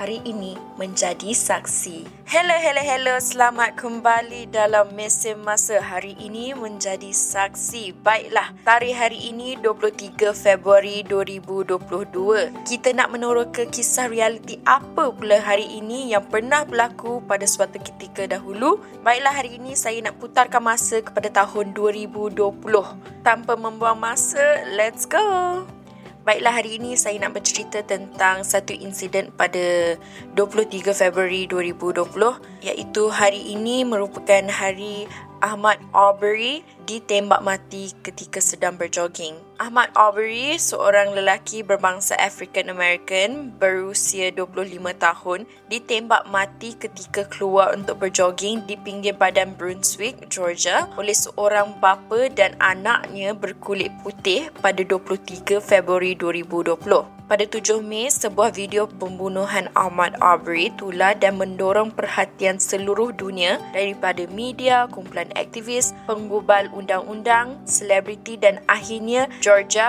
hari ini menjadi saksi. Hello, hello, hello. Selamat kembali dalam mesin masa hari ini menjadi saksi. Baiklah, tarikh hari ini 23 Februari 2022. Kita nak menurut ke kisah realiti apa pula hari ini yang pernah berlaku pada suatu ketika dahulu. Baiklah, hari ini saya nak putarkan masa kepada tahun 2020. Tanpa membuang masa, let's go! Baiklah hari ini saya nak bercerita tentang satu insiden pada 23 Februari 2020 iaitu hari ini merupakan hari Ahmad Aubrey ditembak mati ketika sedang berjogging. Ahmad Aubrey, seorang lelaki berbangsa African American berusia 25 tahun, ditembak mati ketika keluar untuk berjogging di pinggir badan Brunswick, Georgia oleh seorang bapa dan anaknya berkulit putih pada 23 Februari 2020. Pada 7 Mei, sebuah video pembunuhan Ahmad Aubrey tular dan mendorong perhatian seluruh dunia daripada media, kumpulan aktivis, penggubal undang-undang, selebriti dan akhirnya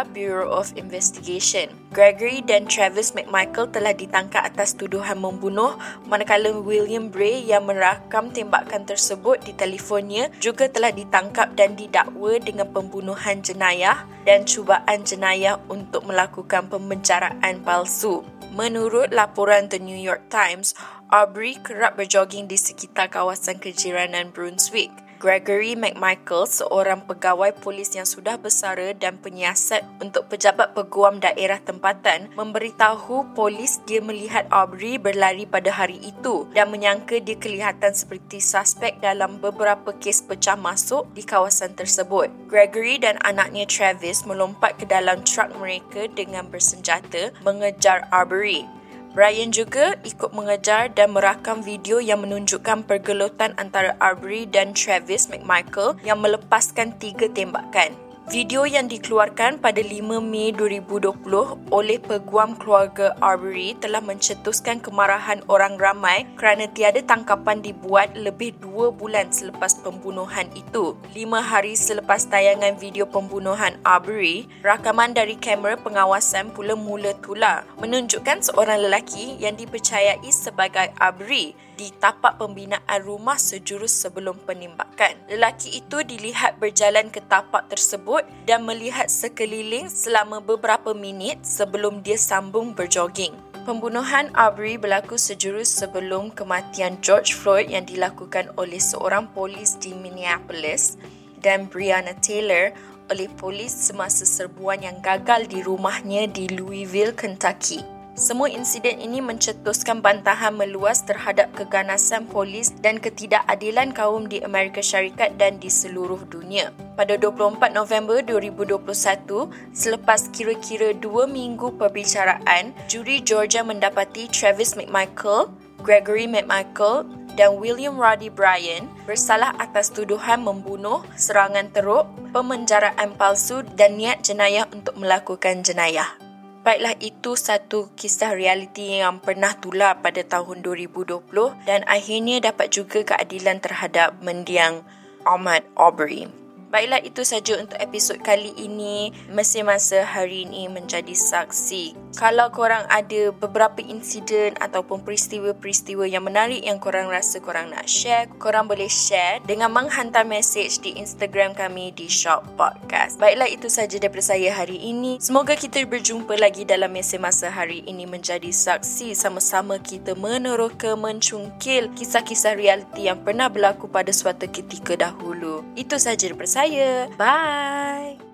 Bureau of Investigation. Gregory dan Travis McMichael telah ditangkap atas tuduhan membunuh manakala William Bray yang merakam tembakan tersebut di telefonnya juga telah ditangkap dan didakwa dengan pembunuhan jenayah dan cubaan jenayah untuk melakukan pembencaraan palsu. Menurut laporan The New York Times, Aubrey kerap berjoging di sekitar kawasan kejiranan Brunswick. Gregory McMichael, seorang pegawai polis yang sudah bersara dan penyiasat untuk pejabat peguam daerah tempatan, memberitahu polis dia melihat Aubrey berlari pada hari itu dan menyangka dia kelihatan seperti suspek dalam beberapa kes pecah masuk di kawasan tersebut. Gregory dan anaknya Travis melompat ke dalam truk mereka dengan bersenjata mengejar Aubrey. Brian juga ikut mengejar dan merakam video yang menunjukkan pergelutan antara Arbery dan Travis McMichael yang melepaskan tiga tembakan. Video yang dikeluarkan pada 5 Mei 2020 oleh peguam keluarga Arbery telah mencetuskan kemarahan orang ramai kerana tiada tangkapan dibuat lebih dua bulan selepas pembunuhan itu. Lima hari selepas tayangan video pembunuhan Arbery, rakaman dari kamera pengawasan pula mula tular menunjukkan seorang lelaki yang dipercayai sebagai Arbery di tapak pembinaan rumah sejurus sebelum penembakan. Lelaki itu dilihat berjalan ke tapak tersebut dan melihat sekeliling selama beberapa minit sebelum dia sambung berjoging. Pembunuhan Aubrey berlaku sejurus sebelum kematian George Floyd yang dilakukan oleh seorang polis di Minneapolis dan Breonna Taylor oleh polis semasa serbuan yang gagal di rumahnya di Louisville, Kentucky. Semua insiden ini mencetuskan bantahan meluas terhadap keganasan polis dan ketidakadilan kaum di Amerika Syarikat dan di seluruh dunia. Pada 24 November 2021, selepas kira-kira dua minggu perbicaraan, juri Georgia mendapati Travis McMichael, Gregory McMichael dan William Roddy Bryan bersalah atas tuduhan membunuh, serangan teruk, pemenjaraan palsu dan niat jenayah untuk melakukan jenayah. Baiklah itu satu kisah realiti yang pernah tular pada tahun 2020 dan akhirnya dapat juga keadilan terhadap mendiang Ahmad Aubrey. Baiklah itu saja untuk episod kali ini. Mesin masa hari ini menjadi saksi. Kalau korang ada beberapa insiden ataupun peristiwa-peristiwa yang menarik yang korang rasa korang nak share, korang boleh share dengan menghantar message di Instagram kami di Shop Podcast. Baiklah itu saja daripada saya hari ini. Semoga kita berjumpa lagi dalam mesin masa hari ini menjadi saksi sama-sama kita meneroka mencungkil kisah-kisah realiti yang pernah berlaku pada suatu ketika dahulu. Itu saja daripada saya saya. Bye.